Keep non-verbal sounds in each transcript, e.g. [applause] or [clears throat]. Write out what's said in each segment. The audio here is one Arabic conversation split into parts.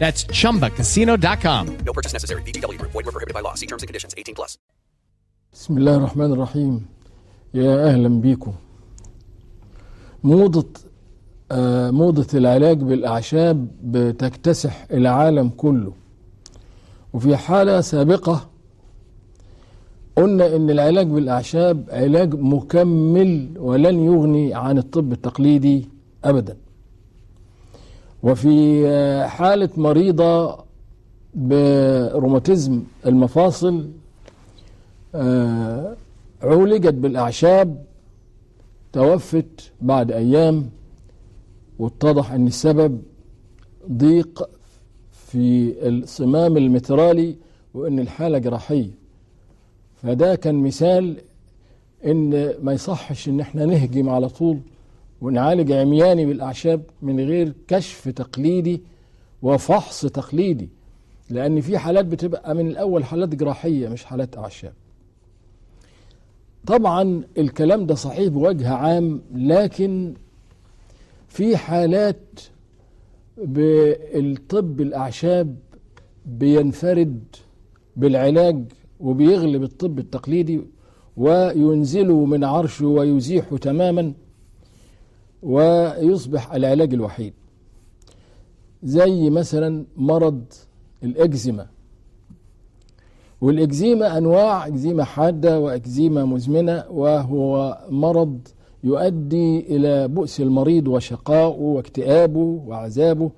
That's chumbacasino.com. No purchase necessary. Group. Void were prohibited by law. See terms and conditions. 18 plus. بسم الله الرحمن الرحيم يا أهلا بيكم موضة آه، موضة العلاج بالأعشاب بتكتسح العالم كله وفي حالة سابقة قلنا إن العلاج بالأعشاب علاج مكمل ولن يغني عن الطب التقليدي أبدا وفي آه، حالة مريضة بروماتيزم المفاصل آه، عولجت بالأعشاب توفت بعد أيام واتضح أن السبب ضيق في الصمام المترالي وأن الحالة جراحية. فده كان مثال أن ما يصحش أن إحنا نهجم على طول ونعالج عمياني بالأعشاب من غير كشف تقليدي وفحص تقليدي لأن في حالات بتبقى من الأول حالات جراحية مش حالات أعشاب. طبعا الكلام ده صحيح بوجه عام لكن في حالات بالطب الأعشاب بينفرد بالعلاج وبيغلب الطب التقليدي وينزله من عرشه ويزيحه تماما. ويصبح العلاج الوحيد. زي مثلا مرض الإكزيما. والإكزيما أنواع إكزيما حادة وإكزيما مزمنة وهو مرض يؤدي إلى بؤس المريض وشقائه واكتئابه وعذابه.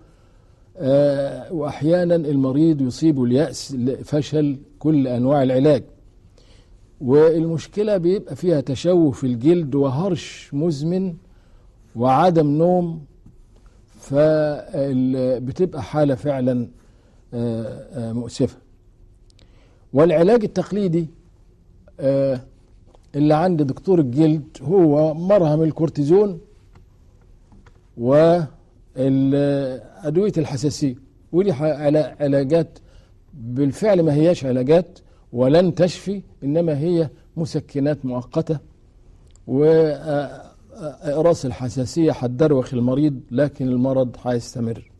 آه، وأحيانا المريض يصيبه اليأس لفشل كل أنواع العلاج. والمشكلة بيبقى فيها تشوه في الجلد وهرش مزمن وعدم نوم فبتبقى حالة فعلا آه، آه، مؤسفة. والعلاج التقليدي آه، اللي عند دكتور الجلد هو مرهم الكورتيزون وأدوية الحساسية. ودي علاجات بالفعل ما هياش علاجات ولن تشفي إنما هي مسكنات مؤقتة. وإقراص الحساسية هتدروخ المريض لكن المرض هيستمر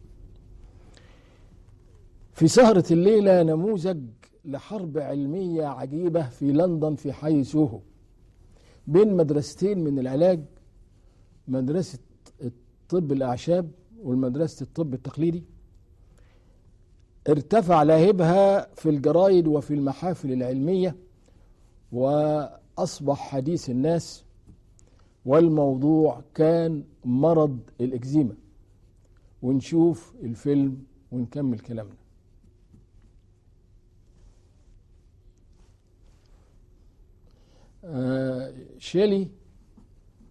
في سهرة الليلة نموذج لحرب علمية عجيبة في لندن في حي سوهو بين مدرستين من العلاج مدرسة الطب الأعشاب والمدرسة الطب التقليدي ارتفع لهبها في الجرايد وفي المحافل العلمية وأصبح حديث الناس والموضوع كان مرض الإكزيما. ونشوف الفيلم ونكمل كلامنا. آه، شيلي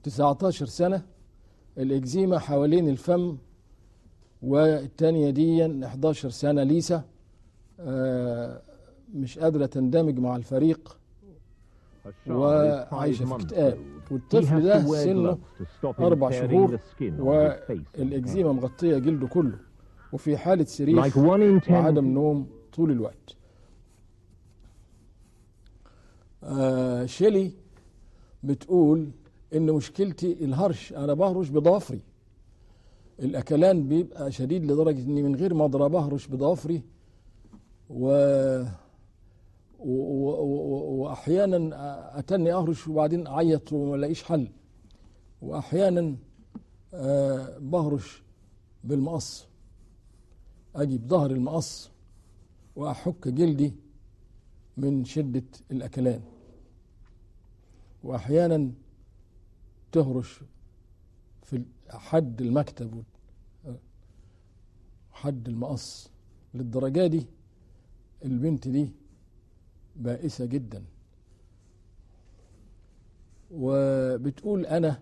19 سنة الإكزيما حوالين الفم والتانية دي 11 سنة ليسا. آه، مش قادرة تندمج مع الفريق. وعايشة في اكتئاب. والطفل ده سنة أربع شهور والإكزيما مغطية جلده كله. وفي حالة سرير وعدم نوم طول الوقت. آه شيلي بتقول إن مشكلتي الهرش أنا بهرش بضوافري. الأكلان بيبقى شديد لدرجة إني من غير ما بضوافري و و- و- و- وأحيانا أتني اهرش وبعدين اعيط وما الاقيش حل. وأحيانا آه بهرش بالمقص. أجي بظهر المقص وأحك جلدي من شدة الأكلان. وأحيانا تهرش في حد المكتب وحد المقص. للدرجة دي البنت دي بائسة جدا. وبتقول أنا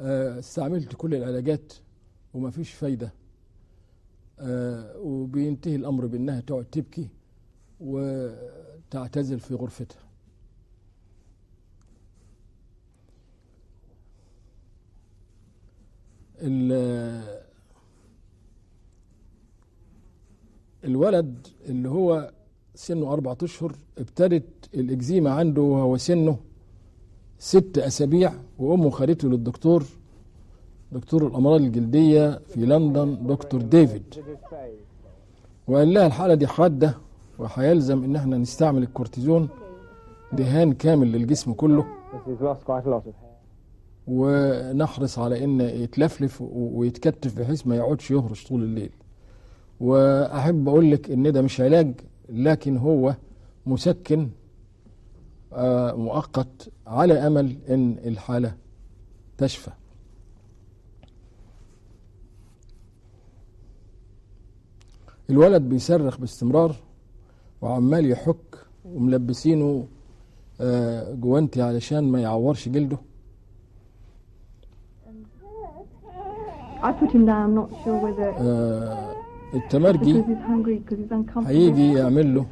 آه، استعملت كل العلاجات وما فيش فايدة. آه، وبينتهي الأمر بأنها تقعد تبكي وتعتزل في غرفتها. ال- الولد اللي هو سنه أربعة أشهر ابتدت الإكزيما عنده وهو سنه ست أسابيع وأمه خدته للدكتور دكتور الأمراض الجلدية في لندن دكتور ديفيد وقال لها الحالة دي حادة وهيلزم إن إحنا نستعمل الكورتيزون دهان كامل للجسم كله. ونحرص على إن يتلفلف ويتكتف بحيث ما يقعدش يهرش طول الليل وأحب أقول لك إن ده مش علاج لكن هو مسكن مؤقت على أمل إن الحالة تشفى الولد بيصرخ باستمرار وعمال يحك وملبسينه آه، جوانتي علشان ما يعورش جلده آه، التمرجي. هيجي يعمل له.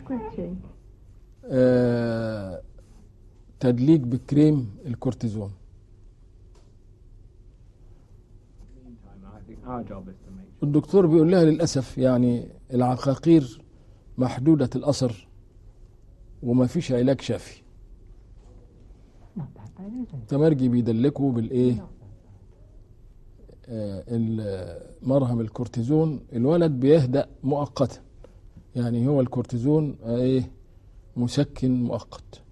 آه، تدليك بكريم الكورتيزون. الدكتور بيقول لها للأسف يعني العقاقير محدودة الأثر وما فيش علاج شافي? التمرجي بيدلكوا بالإيه؟ آه، مرهم الكورتيزون. الولد بيهدأ مؤقتا. يعني هو الكورتيزون آه، إيه؟ مسكن مؤقت.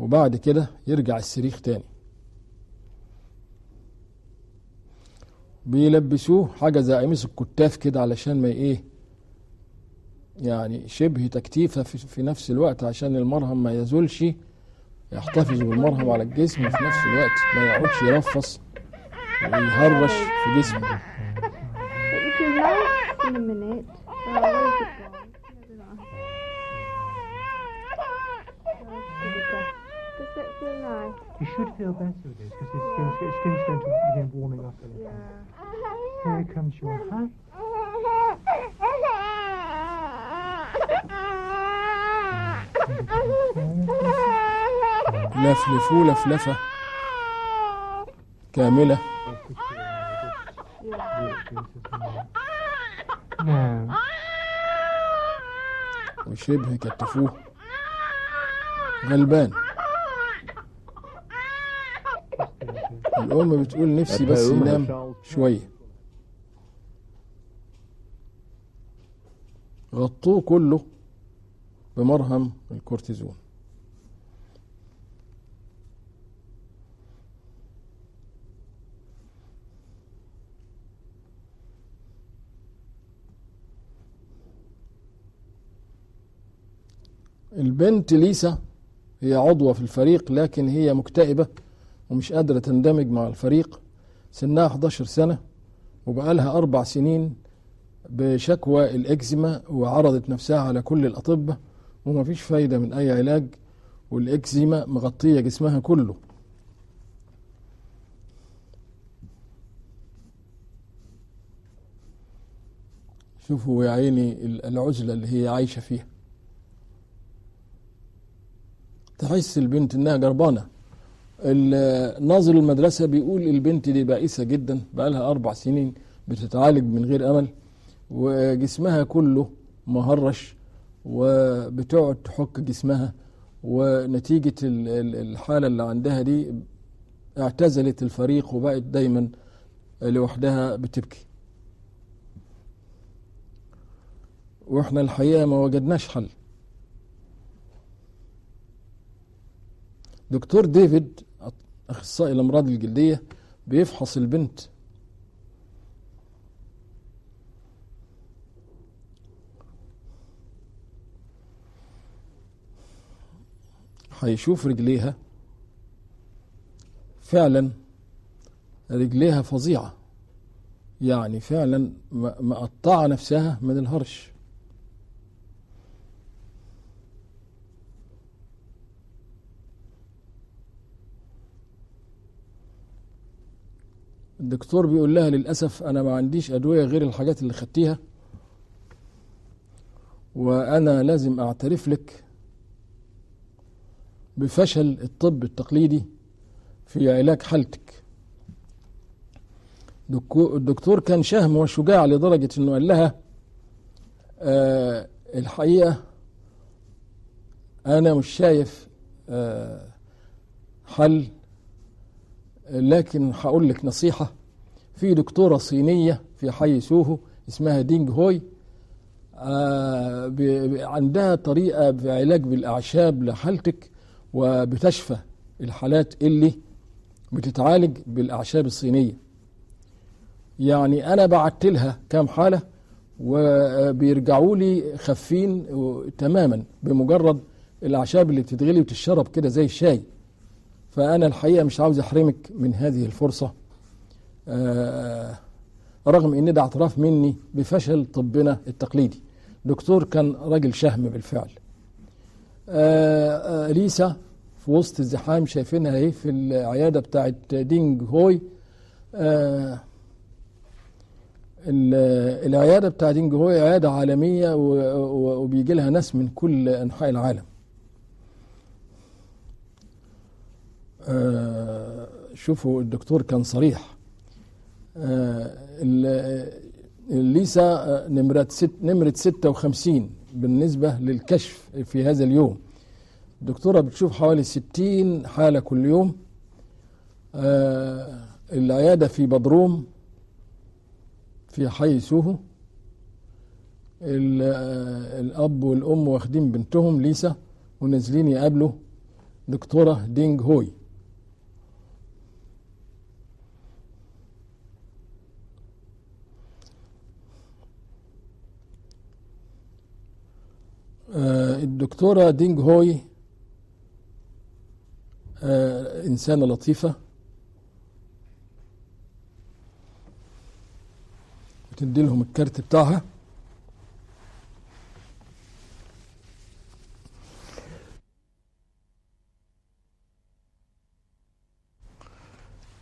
وبعد كده يرجع الصريخ تاني. بيلبسوه حاجة زي قميص الكتاف كده علشان ما إيه يعني شبه تكتيفة في نفس الوقت عشان المرهم ما يزولش يحتفظ بالمرهم على الجسم وفي نفس الوقت ما يقعدش يرفص ويهرش في جسمه. [laughs] Does that feel nice? You should feel better with this because his skin's, his skin's going to begin warming up a little. Yeah. Here comes your hi. لفلفوه لفلفة كاملة. وشبه كتفوه غلبان الأم بتقول نفسي بس ينام شوية. غطوه كله بمرهم الكورتيزون. البنت ليسا هي عضوة في الفريق لكن هي مكتئبة. ومش قادرة تندمج مع الفريق سنها 11 سنة وبقالها أربع سنين بشكوى الإكزيما وعرضت نفسها على كل الأطباء ومفيش فايدة من أي علاج والإكزيما مغطية جسمها كله. شوفوا يا عيني العزلة اللي هي عايشة فيها. تحس البنت إنها جربانة. ال- ناظر المدرسة بيقول البنت دي بائسة جدا بقالها أربع سنين بتتعالج من غير أمل وجسمها كله مهرش وبتقعد تحك جسمها ونتيجة ال- ال- الحالة اللي عندها دي اعتزلت الفريق وبقت دايما لوحدها بتبكي. وإحنا الحقيقة ما وجدناش حل. دكتور ديفيد أخصائي الأمراض الجلدية بيفحص البنت. هيشوف رجليها. فعلا رجليها فظيعة. يعني فعلا مقطعة نفسها من الهرش. الدكتور بيقول لها للأسف أنا ما عنديش أدوية غير الحاجات اللي خدتيها وأنا لازم أعترف لك بفشل الطب التقليدي في علاج حالتك. الدكتور كان شهم وشجاع لدرجة أنه قال لها آه الحقيقة أنا مش شايف آه حل لكن هقول لك نصيحة. في دكتورة صينية في حي سوهو اسمها دينج هوي آه عندها طريقة في علاج بالأعشاب لحالتك وبتشفى الحالات اللي بتتعالج بالأعشاب الصينية. يعني أنا بعت لها كام حالة وبيرجعوا لي خفين تماما بمجرد الأعشاب اللي بتتغلي وتشرب كده زي الشاي. فأنا الحقيقة مش عاوز أحرمك من هذه الفرصة. آه، رغم إن ده اعتراف مني بفشل طبنا التقليدي. دكتور كان راجل شهم بالفعل. آه، آه، ليسا في وسط الزحام شايفينها اهي في العيادة بتاعت دينج هوي. ال- العيادة بتاعت دينج هوي عيادة عالمية وبيجي لها ناس من كل أنحاء العالم. آه، شوفوا الدكتور كان صريح. آه، ليسا آه، نمرة ست نمرة 56 بالنسبة للكشف في هذا اليوم. الدكتورة بتشوف حوالي 60 حالة كل يوم. آه، العيادة في بدروم في حي سوهو ال- الأب والأم واخدين بنتهم ليسا ونازلين يقابلوا دكتورة دينج هوي. الدكتورة دينج هوي آه، إنسانة لطيفة. بتدي لهم الكارت بتاعها.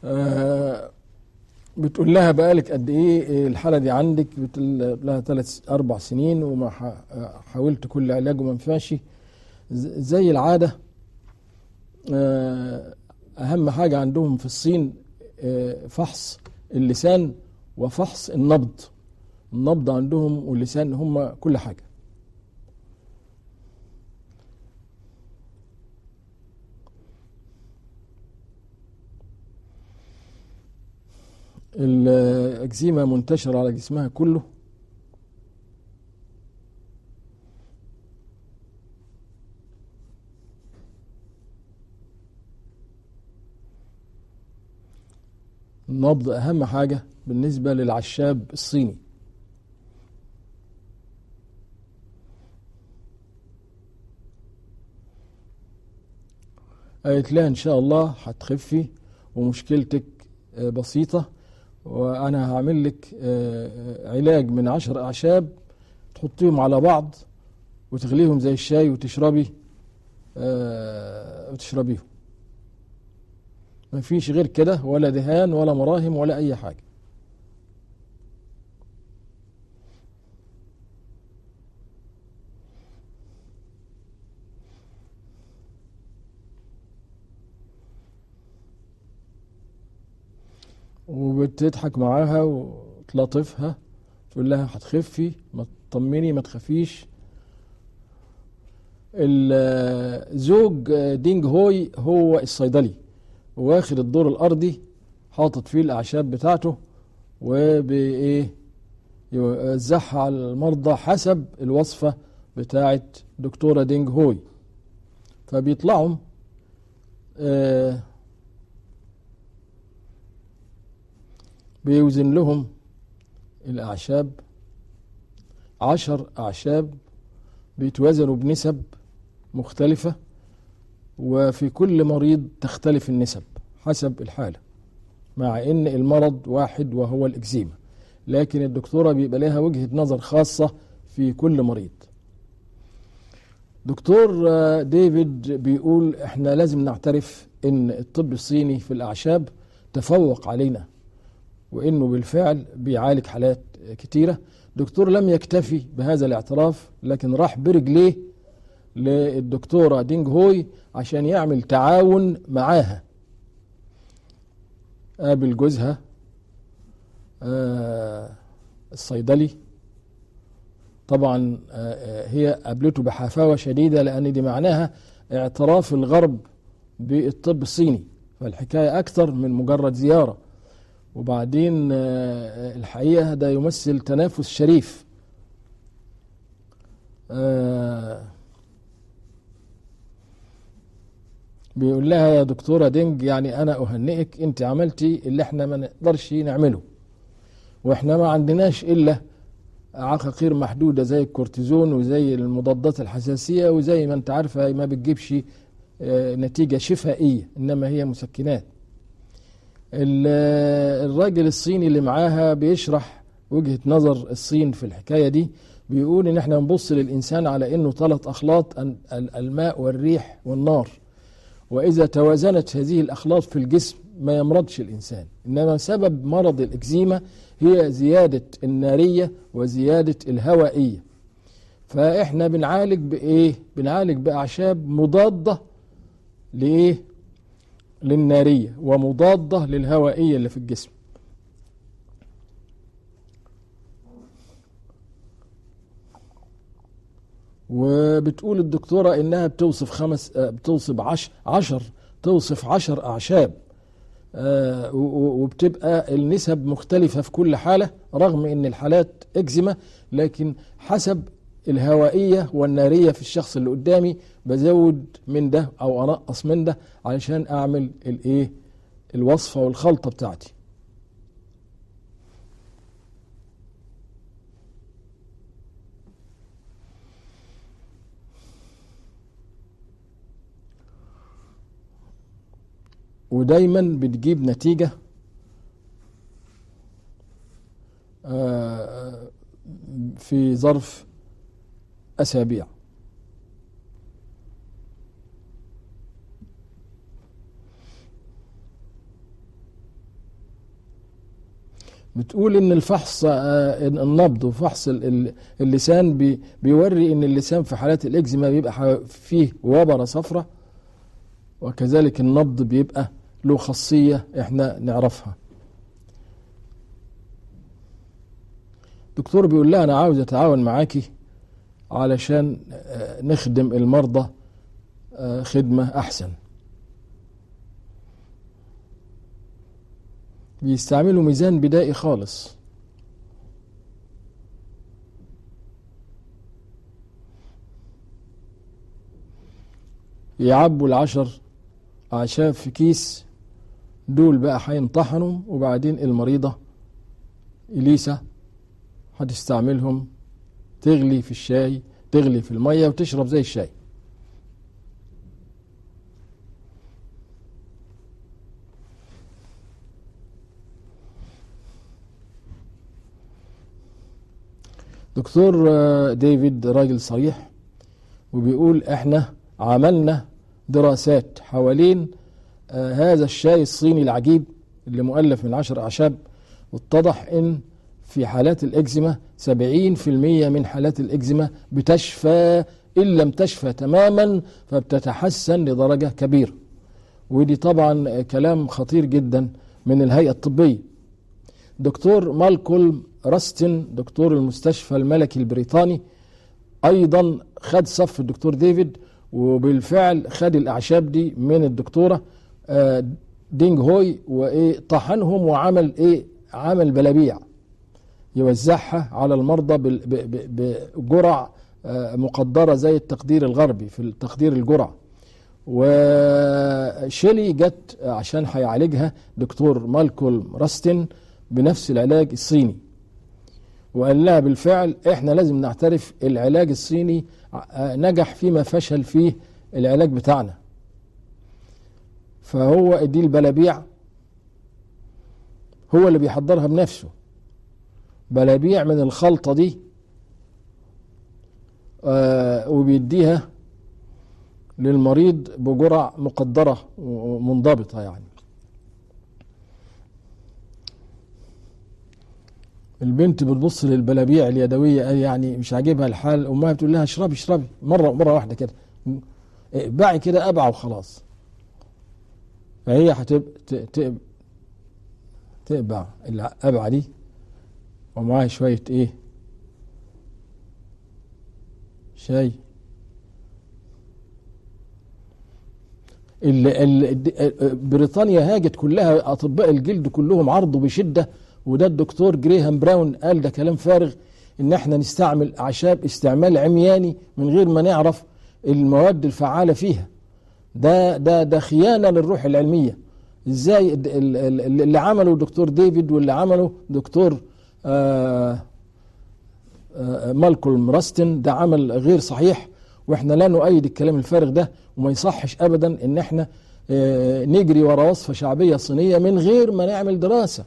آه، بتقول لها بقالك قد إيه الحالة دي عندك؟ بتقول لها ثلاث أربع سنين وما حاولت كل علاج وما ينفعش. ز- زي العادة آه، أهم حاجة عندهم في الصين آه، فحص اللسان وفحص النبض. النبض عندهم واللسان هم كل حاجة. الأكزيما منتشرة على جسمها كله. النبض أهم حاجة بالنسبة للعشاب الصيني. قالت لها إن شاء الله هتخفي ومشكلتك آه، بسيطة. وأنا هعمل لك آه، علاج من عشر أعشاب تحطيهم على بعض وتغليهم زي الشاي وتشربي آه، وتشربيهم. ما فيش غير كده ولا دهان ولا مراهم ولا أي حاجة. وبتضحك معاها وتلطفها تقول لها هتخفي ما تطمني ما تخافيش ال- زوج دينج هوي هو الصيدلي واخد الدور الأرضي حاطط فيه الأعشاب بتاعته وبإيه؟ يوزعها على المرضى حسب الوصفة بتاعت دكتورة دينج هوي. فبيطلعوا آه بيوزن لهم الأعشاب. عشر أعشاب بيتوزنوا بنسب مختلفة وفي كل مريض تختلف النسب حسب الحالة مع إن المرض واحد وهو الإكزيما. لكن الدكتورة بيبقى لها وجهة نظر خاصة في كل مريض. دكتور ديفيد بيقول إحنا لازم نعترف إن الطب الصيني في الأعشاب تفوق علينا وإنه بالفعل بيعالج حالات كتيرة. دكتور لم يكتفي بهذا الاعتراف لكن راح برجليه للدكتورة دينج هوي عشان يعمل تعاون معاها. قابل جوزها آه الصيدلي. طبعا آه، هي قابلته بحفاوة شديدة لأن دي معناها اعتراف الغرب بالطب الصيني. فالحكاية أكثر من مجرد زيارة. وبعدين آه، الحقيقة ده يمثل تنافس شريف. آه، بيقول لها يا دكتورة دينج يعني أنا أهنئك أنت عملتي اللي إحنا ما نقدرش نعمله. وإحنا ما عندناش إلا عقاقير محدودة زي الكورتيزون وزي المضادات الحساسية وزي ما أنت عارفة ما بتجيبش آه، نتيجة شفائية إنما هي مسكنات. الراجل الصيني اللي معاها بيشرح وجهة نظر الصين في الحكاية دي بيقول إن إحنا نبص للإنسان على إنه ثلاث ال- الماء والريح والنار وإذا توازنت هذه الأخلاط في الجسم ما يمرضش الإنسان إنما سبب مرض الإكزيما هي زيادة النارية وزيادة الهوائية فإحنا بنعالج بإيه؟ بنعالج بأعشاب مضادة لإيه؟ للنارية ومضادة للهوائية اللي في الجسم. وبتقول الدكتورة إنها بتوصف خمس آه، بتوصف عش عشر توصف عشر أعشاب. آه، وبتبقى النسب مختلفة في كل حالة رغم إن الحالات إكزيما لكن حسب الهوائية والنارية في الشخص اللي قدامي بزود من ده أو أنقص من ده علشان أعمل الإيه؟ الوصفة والخلطة بتاعتي. ودايما بتجيب نتيجة آه، في ظرف أسابيع. بتقول إن الفحص آه، النبض وفحص ال- ال- اللسان بي- بيوري إن اللسان في حالات الإكزيما بيبقى فيه وبرة صفرة وكذلك النبض بيبقى له خاصية إحنا نعرفها. دكتور بيقول لها أنا عاوز أتعاون معاكي علشان آه، نخدم المرضى آه، خدمة أحسن. بيستعملوا ميزان بدائي خالص. يعبوا العشر أعشاب في كيس دول بقى هينطحنوا وبعدين المريضة إليسا هتستعملهم تغلي في الشاي تغلي في المية وتشرب زي الشاي. دكتور آه، ديفيد راجل صريح وبيقول إحنا عملنا دراسات حوالين آه، هذا الشاي الصيني العجيب اللي مؤلف من عشر أعشاب واتضح إن في حالات الإكزيما 70% من حالات الإكزيما بتشفى إن لم تشفى تماما فبتتحسن لدرجة كبيرة. ودي طبعا كلام خطير جدا من الهيئة الطبية. دكتور مالكولم راستن دكتور المستشفى الملكي البريطاني أيضا خد صف الدكتور ديفيد وبالفعل خد الأعشاب دي من الدكتورة آه، دينج هوي وإيه طحنهم وعمل إيه عمل بلابيع يوزعها على المرضى بجرع آه، مقدرة زي التقدير الغربي في التقدير الجرعه وشيلي جت عشان هيعالجها دكتور مالكولم راستن بنفس العلاج الصيني. وقال لها بالفعل إحنا لازم نعترف العلاج الصيني آه، نجح فيما فشل فيه العلاج بتاعنا. فهو دي البلابيع هو اللي بيحضرها بنفسه. بلابيع من الخلطة دي آه وبيديها للمريض بجرع مقدرة ومنضبطة يعني. البنت بتبص للبلابيع اليدوية يعني مش عاجبها الحال أمها بتقول لها اشربي اشربي. مرة مرة واحدة كده. باعي كده أبع وخلاص. فهي هتبقى تقبع الأبعة دي. ومعاها شوية إيه؟ شاي. ال ال بريطانيا هاجت كلها أطباء الجلد كلهم عرضوا بشدة وده الدكتور جريهام براون قال ده كلام فارغ إن إحنا نستعمل أعشاب استعمال عمياني من غير ما نعرف المواد الفعالة فيها. ده ده ده خيانة للروح العلمية. إزاي؟ اللي عمله دكتور ديفيد واللي عمله دكتور مالكولم راستن ده عمل غير صحيح وإحنا لا نؤيد الكلام الفارغ ده وما يصحش ابدا إن إحنا نجري ورا وصفة شعبية صينية من غير ما نعمل دراسة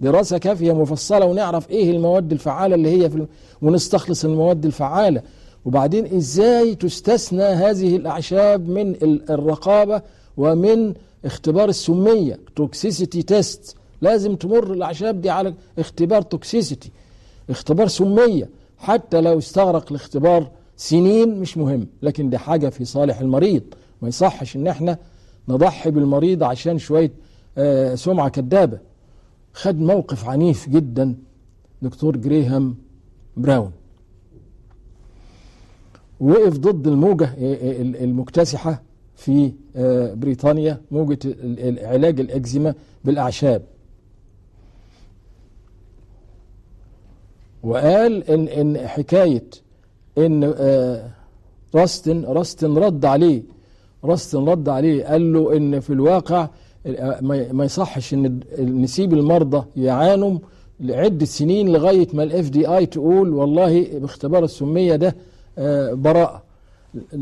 دراسة كافية مفصلة ونعرف إيه المواد الفعالة اللي هي في. ونستخلص المواد الفعالة وبعدين إزاي تستثنى هذه الأعشاب من الرقابة ومن اختبار السمية toxicity test لازم تمر الأعشاب دي على اختبار toxicity اختبار سمية. حتى لو استغرق الاختبار سنين مش مهم لكن دي حاجة في صالح المريض. ما يصحش إن إحنا نضحي بالمريض عشان شوية آه سمعة كذابة خد موقف عنيف جدا دكتور جريهام براون. وقف ضد الموجة المكتسحة في آه بريطانيا موجة علاج الأكزيما بالأعشاب. وقال إن, إن حكاية إن راستن راستن رد عليه راستن رد عليه قال له إن في الواقع ما يصحش إن نسيب المرضى يعانوا لعدة سنين لغاية ما الاف دي اي تقول والله باختبار السمية ده براءة.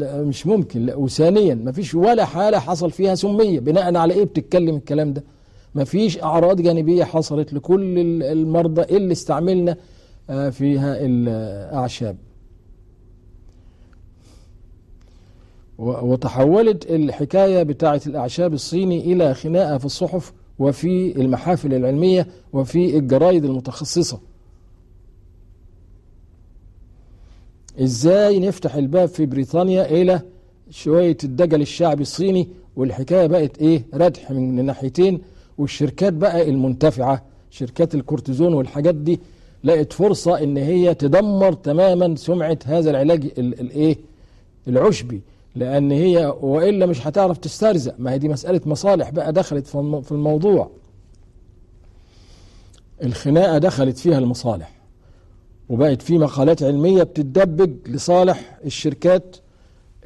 مش ممكن لا وثانيا ما فيش ولا حالة حصل فيها سمية بناء على إيه بتتكلم الكلام ده؟ ما فيش أعراض جانبية حصلت لكل المرضى اللي استعملنا فيها الأعشاب. وتحولت الحكاية بتاعة الأعشاب الصيني إلى خناقة في الصحف وفي المحافل العلمية وفي الجرايد المتخصصة. إزاي نفتح الباب في بريطانيا إلى شوية الدجل الشعبي الصيني؟ والحكاية بقت إيه؟ ردح من الناحيتين والشركات بقى المنتفعة شركات الكورتيزون والحاجات دي لقت فرصة إن هي تدمر تماما سمعة هذا العلاج الإيه؟ العشبي. لأن هي وإلا مش هتعرف تسترزق. ما هي دي مسألة مصالح بقى دخلت في الموضوع. الخناقة دخلت فيها المصالح. وبقت في مقالات علمية بتدبج لصالح الشركات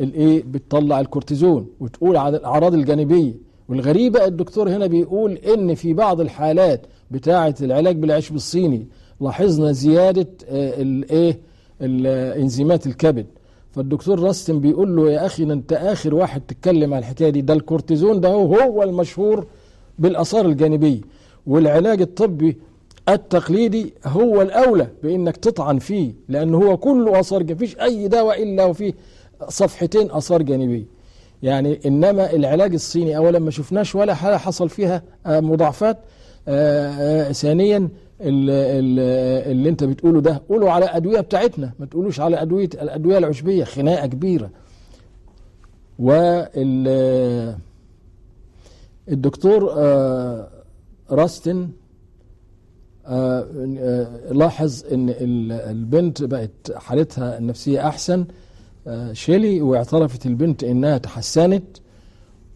الايه؟ بتطلع الكورتيزون وتقول على الأعراض الجانبية. والغريبة الدكتور هنا بيقول إن في بعض الحالات بتاعة العلاج بالعشب الصيني لاحظنا زيادة الايه إنزيمات الكبد. فالدكتور راستن بيقول له يا أخي أنت آخر واحد تتكلم عن الحكاية دي. ده الكورتيزون ده هو, هو المشهور بالآثار الجانبية. والعلاج الطبي التقليدي هو الأولى بإنك تطعن فيه لأنه هو كله آثار مفيش أي دواء إلا وفيه صفحتين آثار جانبية. يعني إنما العلاج الصيني اولا ما شفناش ولا حاله حصل فيها مضاعفات ثانيا اللي, اللي انت بتقوله ده. قولوا على ادويه بتاعتنا. ما تقولوش على ادويه الأدوية العشبية. خناقة كبيرة. وال الدكتور راستن لاحظ إن البنت بقت حالتها النفسية أحسن. شيلي واعترفت البنت إنها تحسنت.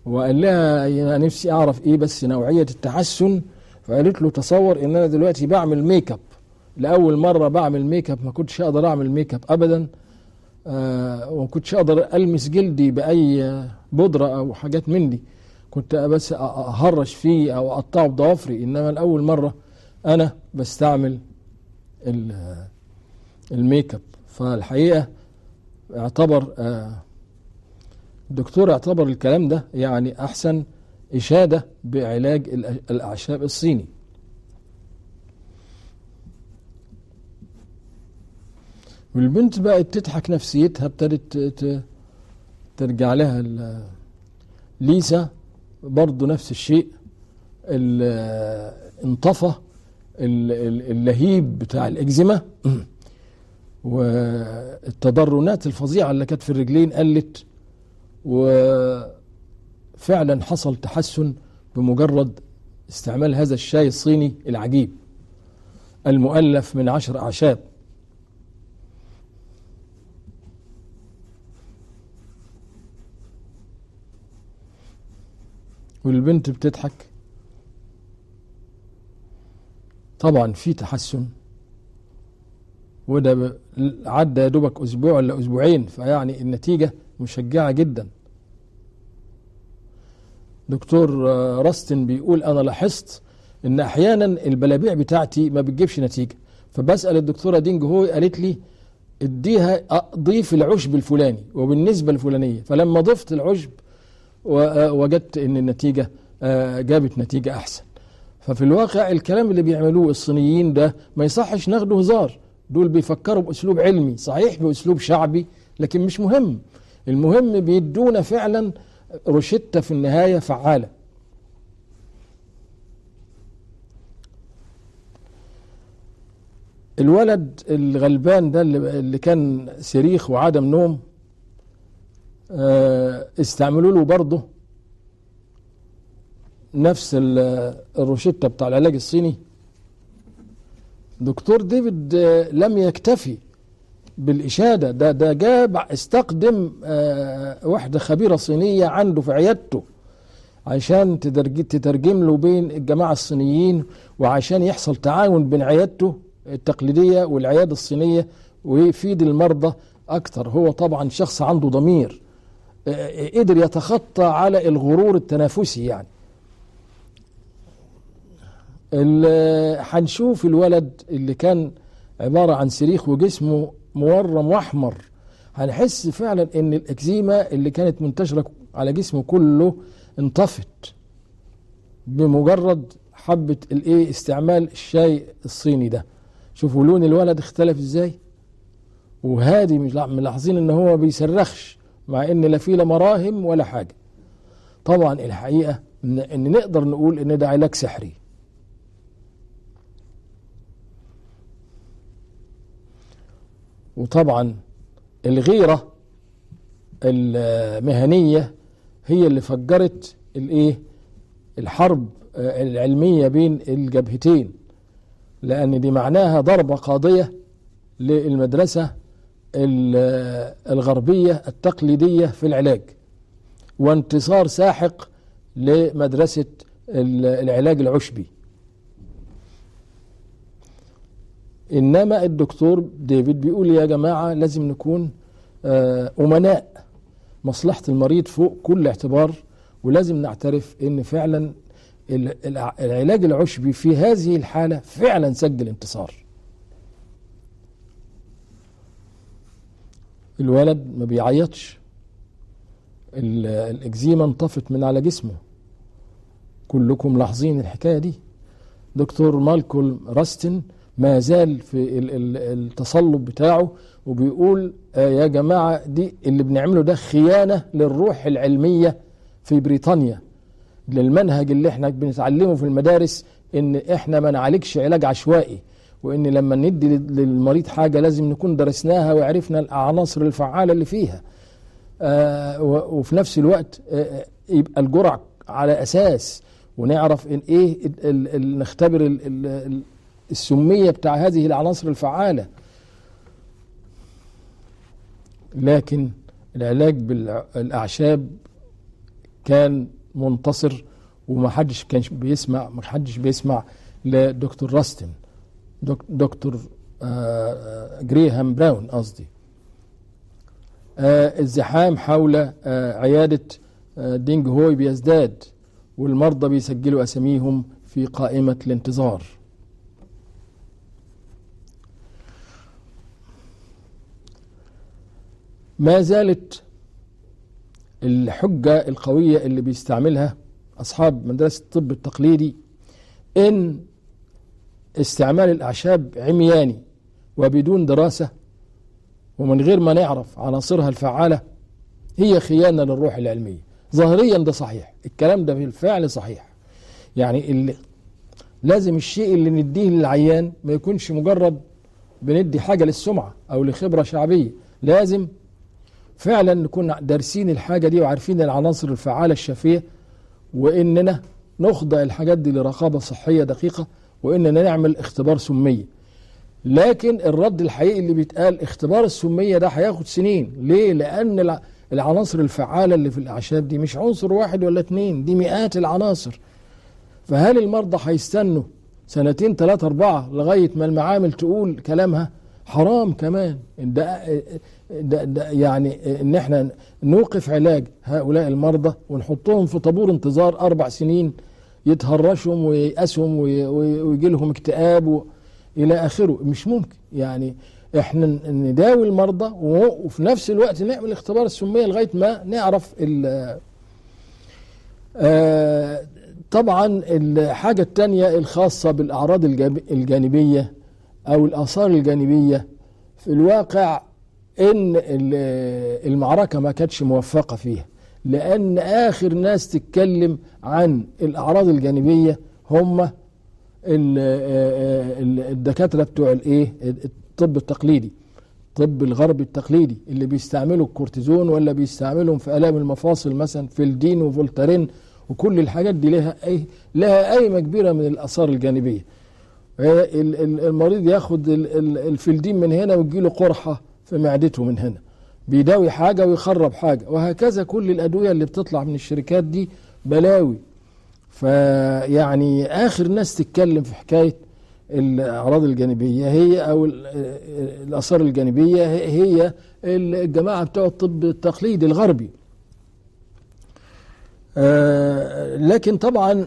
وقال لها أنا نفسي أعرف إيه بس نوعية التحسن فقالت له تصور إن أنا دلوقتي بعمل make up لأول مرة بعمل make up ما كنتش أقدر أعمل make up ابدا. آه وما كنتش أقدر ألمس جلدي بأي بودرة أو حاجات من دي. كنت بس أهرش فيه أو أقطعه بضوافري. إنما لأول مرة أنا بستعمل الميك اب فالحقيقة اعتبر آه الدكتور اعتبر الكلام ده يعني أحسن إشادة بعلاج الأ- الأعشاب الصيني. والبنت بقت تضحك نفسيتها ابتدت ترجع لها ليسا برضو نفس الشيء. ال- انطفى ال- ال- اللهيب بتاع الإكزيما. [clears throat] والتضرنات الفظيعة اللي كانت في الرجلين قلت وفعلا حصل تحسن بمجرد استعمال هذا الشاي الصيني العجيب. المؤلف من عشر أعشاب. والبنت بتضحك. طبعا في تحسن. وده عدى يا دوبك أسبوع ولا أسبوعين فيعني النتيجة مشجعة جدا. دكتور آه، راستن بيقول أنا لاحظت إن أحيانا البلابيع بتاعتي ما بتجيبش نتيجة. فبسأل الدكتورة دينج هو قالت لي اديها أ- ضيف العشب الفلاني وبالنسبة الفلانية. فلما ضفت العشب ووجدت إن النتيجة آه، جابت نتيجة أحسن. ففي الواقع الكلام اللي بيعملوه الصينيين ده ما يصحش ناخده هزار. دول بيفكروا بأسلوب علمي صحيح بأسلوب شعبي لكن مش مهم. المهم بيدونا فعلا روشتة في النهاية فعالة. الولد الغلبان ده اللي كان صريخ وعدم نوم آه، استعملوا له برضه نفس ال- الروشتة بتاع العلاج الصيني. دكتور ديفيد آه، لم يكتفي بالإشادة. ده ده جاب استخدم آه، واحدة خبيرة صينية عنده في عيادته عشان تترجم له بين الجماعة الصينيين وعشان يحصل تعاون بين عيادته التقليدية والعيادة الصينية ويفيد المرضى أكثر. هو طبعا شخص عنده ضمير آه، قدر يتخطى على الغرور التنافسي يعني. هنشوف الولد اللي كان عبارة عن صريخ وجسمه مورم واحمر. هنحس فعلا إن الإكزيما اللي كانت منتشرة على جسمه كله انطفت بمجرد حبة الإيه استعمال الشاي الصيني ده. شوفوا لون الولد اختلف إزاي؟ وهادي مش ملاحظين إن هو بيصرخش مع إن لا فيه لا مراهم ولا حاجة. طبعا الحقيقة إن نقدر نقول إن ده علاج سحري. وطبعا الغيرة المهنية هي اللي فجرت الإيه؟ الحرب آه، العلمية بين الجبهتين لأن دي معناها ضربة قاضية للمدرسة ال- الغربية التقليدية في العلاج وانتصار ساحق لمدرسة ال- العلاج العشبي. إنما الدكتور ديفيد بيقول يا جماعة لازم نكون آه، أمناء. مصلحة المريض فوق كل اعتبار ولازم نعترف إن فعلا ال- الع- العلاج العشبي في هذه الحالة فعلا سجل انتصار. الولد ما بيعيطش ال- الإكزيما انطفت من على جسمه. كلكم لاحظين الحكاية دي. دكتور مالكول راستن ما زال في ال- ال- التصلب بتاعه وبيقول آه يا جماعة دي اللي بنعمله ده خيانة للروح العلمية في بريطانيا للمنهج اللي إحنا بنتعلمه في المدارس إن إحنا ما نعالجش علاج عشوائي وإن لما ندي لل- للمريض حاجة لازم نكون درسناها وعرفنا العناصر الفعالة اللي فيها. آه وفي نفس الوقت آه يبقى الجرعة على أساس ونعرف إن إيه نختبر السمية بتاع هذه العناصر الفعالة. لكن العلاج بالأعشاب كان منتصر وما حدش كان بيسمع ما حدش بيسمع لدكتور راستن. دك دكتور آه، آه، جريهام براون قصدي. آه، الزحام حول عيادة دينج هوي بيزداد والمرضى بيسجلوا أساميهم في قائمة الانتظار. ما زالت الحجة القوية اللي بيستعملها أصحاب مدرسة الطب التقليدي إن استعمال الأعشاب عمياني وبدون دراسة ومن غير ما نعرف عناصرها الفعالة هي خيانة للروح العلمية. ظاهريا ده صحيح الكلام ده بالفعل صحيح. يعني اللي لازم الشيء اللي نديه للعيان ما يكونش مجرد بندي حاجة للسمعة أو لخبرة شعبية لازم فعلا نكون دارسين الحاجة دي وعارفين العناصر الفعالة الشافية وإننا نخضع الحاجات دي لرقابة صحية دقيقة وإننا نعمل اختبار سمية لكن الرد الحقيقي اللي بيتقال اختبار السمية ده هياخد سنين. ليه؟ الع- العناصر الفعالة اللي في الأعشاب دي مش عنصر واحد ولا اتنين دي مئات العناصر. فهل المرضى هيستنوا سنتين ثلاثة أربعة لغاية ما المعامل تقول كلامها؟ حرام كمان. ده, ده, ده يعني إن إحنا نوقف علاج هؤلاء المرضى ونحطهم في طابور انتظار أربع سنين يتهرشهم وييأسهم وي- وي- ويجي لهم اكتئاب و إلى آخره. مش ممكن. يعني إحنا نداوي المرضى وفي نفس الوقت نعمل اختبار السمية لغاية ما نعرف ال آه، طبعا الحاجة التانية الخاصة بالأعراض الجاب- الجانبية. أو الآثار الجانبية في الواقع إن ال- المعركة ما كانتش موفقة فيها لأن آخر ناس تتكلم عن الأعراض الجانبية هم ال- ال- الدكاترة بتوع الإيه؟ الطب التقليدي الطب الغربي التقليدي اللي بيستعملوا الكورتيزون ولا بيستعملهم في آلام المفاصل مثلا فيلدين وفولتارين وكل الحاجات دي لها أي لها قايمة كبيرة من الآثار الجانبية. ال- ال- المريض ياخد ال- ال- الفيلدين من هنا ويجيله قرحة في معدته من هنا. بيداوي حاجة ويخرب حاجة. وهكذا كل الأدوية اللي بتطلع من الشركات دي بلاوي. فيعني آخر ناس تتكلم في حكاية الأعراض الجانبية هي أو ال- الآثار الجانبية هي الجماعة بتوع الطب التقليدي الغربي. آه، لكن طبعا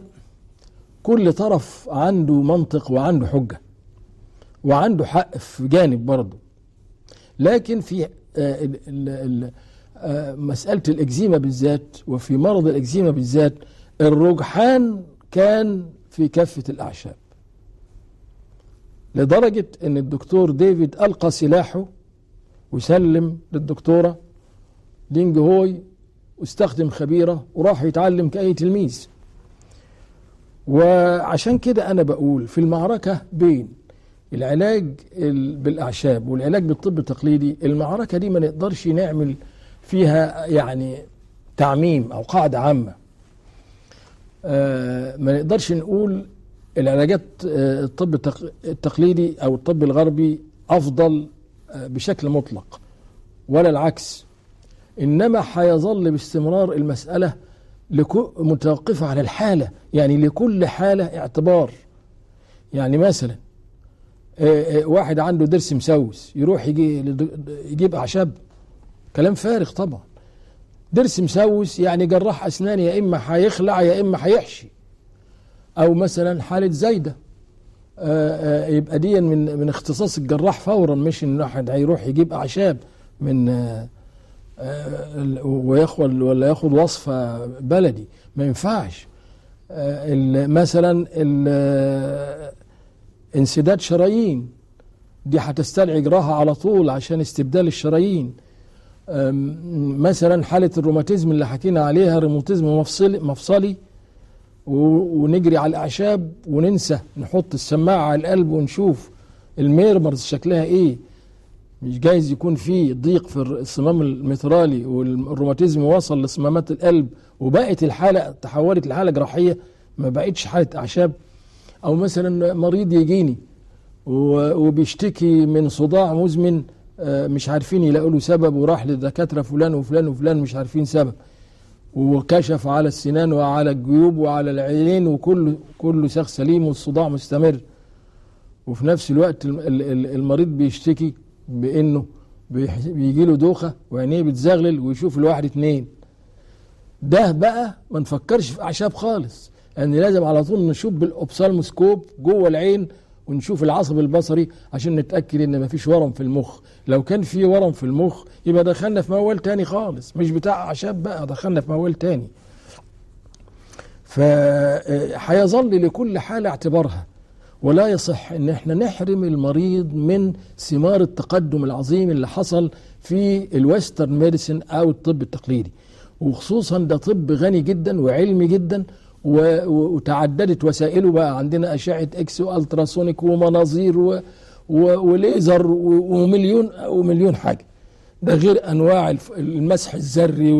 كل طرف عنده منطق وعنده حجة وعنده حق في جانب برضه. لكن في آه، آه، مسألة الإكزيما بالذات وفي مرض الإكزيما بالذات الرجحان كان في كافة الأعشاب. لدرجة أن الدكتور ديفيد ألقى سلاحه وسلم للدكتورة دينج هوي واستخدم خبيرة وراح يتعلم كأي تلميذ. وعشان كده أنا بقول في المعركة بين العلاج ال- بالأعشاب والعلاج بالطب التقليدي المعركة دي ما نقدرش نعمل فيها يعني تعميم أو قاعدة عامة. آه، ما نقدرش نقول العلاجات آه، الطب التق- التقليدي أو الطب الغربي أفضل آه، بشكل مطلق ولا العكس. إنما هيظل باستمرار المسألة متوقفة على الحالة. يعني لكل حالة اعتبار. يعني مثلا آه، آه، واحد عنده ضرس مسوس يروح يجي يجيب أعشاب. كلام فارغ طبعا. ضرس مسوس يعني جراح أسنان يا إما هيخلع يا إما هيحشي أو مثلا حالة زايدة. آه، يبقى دي من من اختصاص الجراح فورا مش ان واحد هيروح يجيب أعشاب من وياخد ولا ياخد وصفه بلدي. ما ينفعش. آه، مثلا آه، انسداد شرايين. دي هتستدعي جراحة على طول عشان استبدال الشرايين. مثلا حالة الروماتيزم اللي حكينا عليها روماتيزم مفصلي مفصلي. ونجري على الأعشاب وننسى. نحط السماعة على القلب ونشوف الميرمرز شكلها إيه. مش جايز يكون في ضيق في الصمام المترالي والروماتيزم وصل لصمامات القلب وبقت الحالة تحولت لحالة جراحية ما بقتش حالة أعشاب. أو مثلا مريض يجيني وبيشتكي من صداع مزمن آه، مش عارفين يلاقوا له سبب وراح لدكاتره فلان وفلان وفلان مش عارفين سبب. وكشف على السنان وعلى الجيوب وعلى العينين وكله كله ساق سليم والصداع مستمر. وفي نفس الوقت الم- ال- ال- المريض بيشتكي بإنه بيجي له دوخة وعينيه بتزغلل ويشوف الواحد اتنين. ده بقى ما نفكرش في أعشاب خالص. يعني لازم على طول نشوف بالأوبسالموسكوب جوه العين ونشوف العصب البصري عشان نتأكد إن مفيش ورم في المخ. لو كان في ورم في المخ يبقى دخلنا في موال تاني خالص مش بتاع أعشاب بقى دخلنا في موال تاني. فهيظل لكل حالة اعتبارها. ولا يصح إن إحنا نحرم المريض من ثمار التقدم العظيم اللي حصل في ال Western medicine أو الطب التقليدي. وخصوصا ده طب غني جدا وعلمي جدا وتعددت وسائله بقى. عندنا أشعة إكس و ultrasonic ومناظير و- وليزر ومليون ومليون حاجة. ده غير أنواع المسح الذري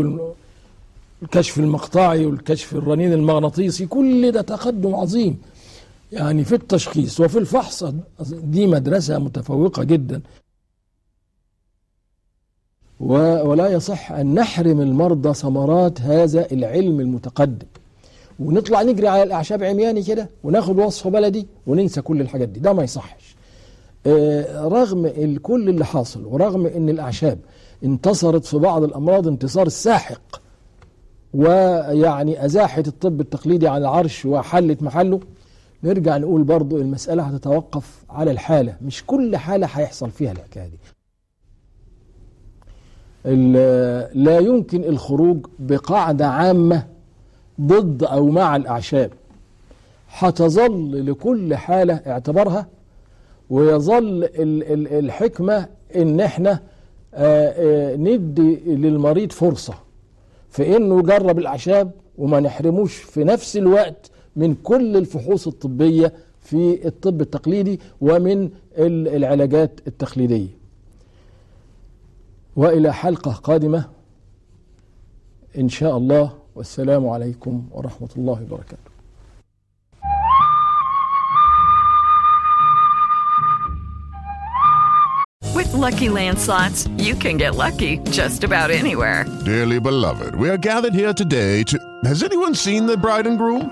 والكشف المقطعي والكشف الرنين المغناطيسي. كل ده تقدم عظيم. يعني في التشخيص وفي الفحص. دي مدرسة متفوقة جدا. ولا يصح أن نحرم المرضى ثمرات هذا العلم المتقدم. ونطلع نجري على الأعشاب عمياني كده وناخد وصفة بلدي وننسى كل الحاجات دي. ده ما يصحش. آه، رغم كل اللي حاصل ورغم إن الأعشاب انتصرت في بعض الأمراض انتصار ساحق ويعني أزاحت الطب التقليدي عن العرش وحلت محله نرجع نقول برضو المسألة هتتوقف على الحالة. مش كل حالة هيحصل فيها الحكاية دي. لا يمكن الخروج بقاعدة عامة ضد أو مع الأعشاب. هتظل لكل حالة اعتبارها ويظل ال- ال- الحكمة إن إحنا آه، آه، ندي للمريض فرصة. في انه يجرب الأعشاب وما نحرموش في نفس الوقت من كل الفحوص الطبيه في الطب التقليدي ومن ال- العلاجات التقليديه. والى حلقه قادمه ان شاء الله والسلام عليكم ورحمه الله وبركاته. With Lucky Land slots, you can get lucky just about anywhere. Dearly beloved, we are gathered here today to. Has anyone seen the bride and groom?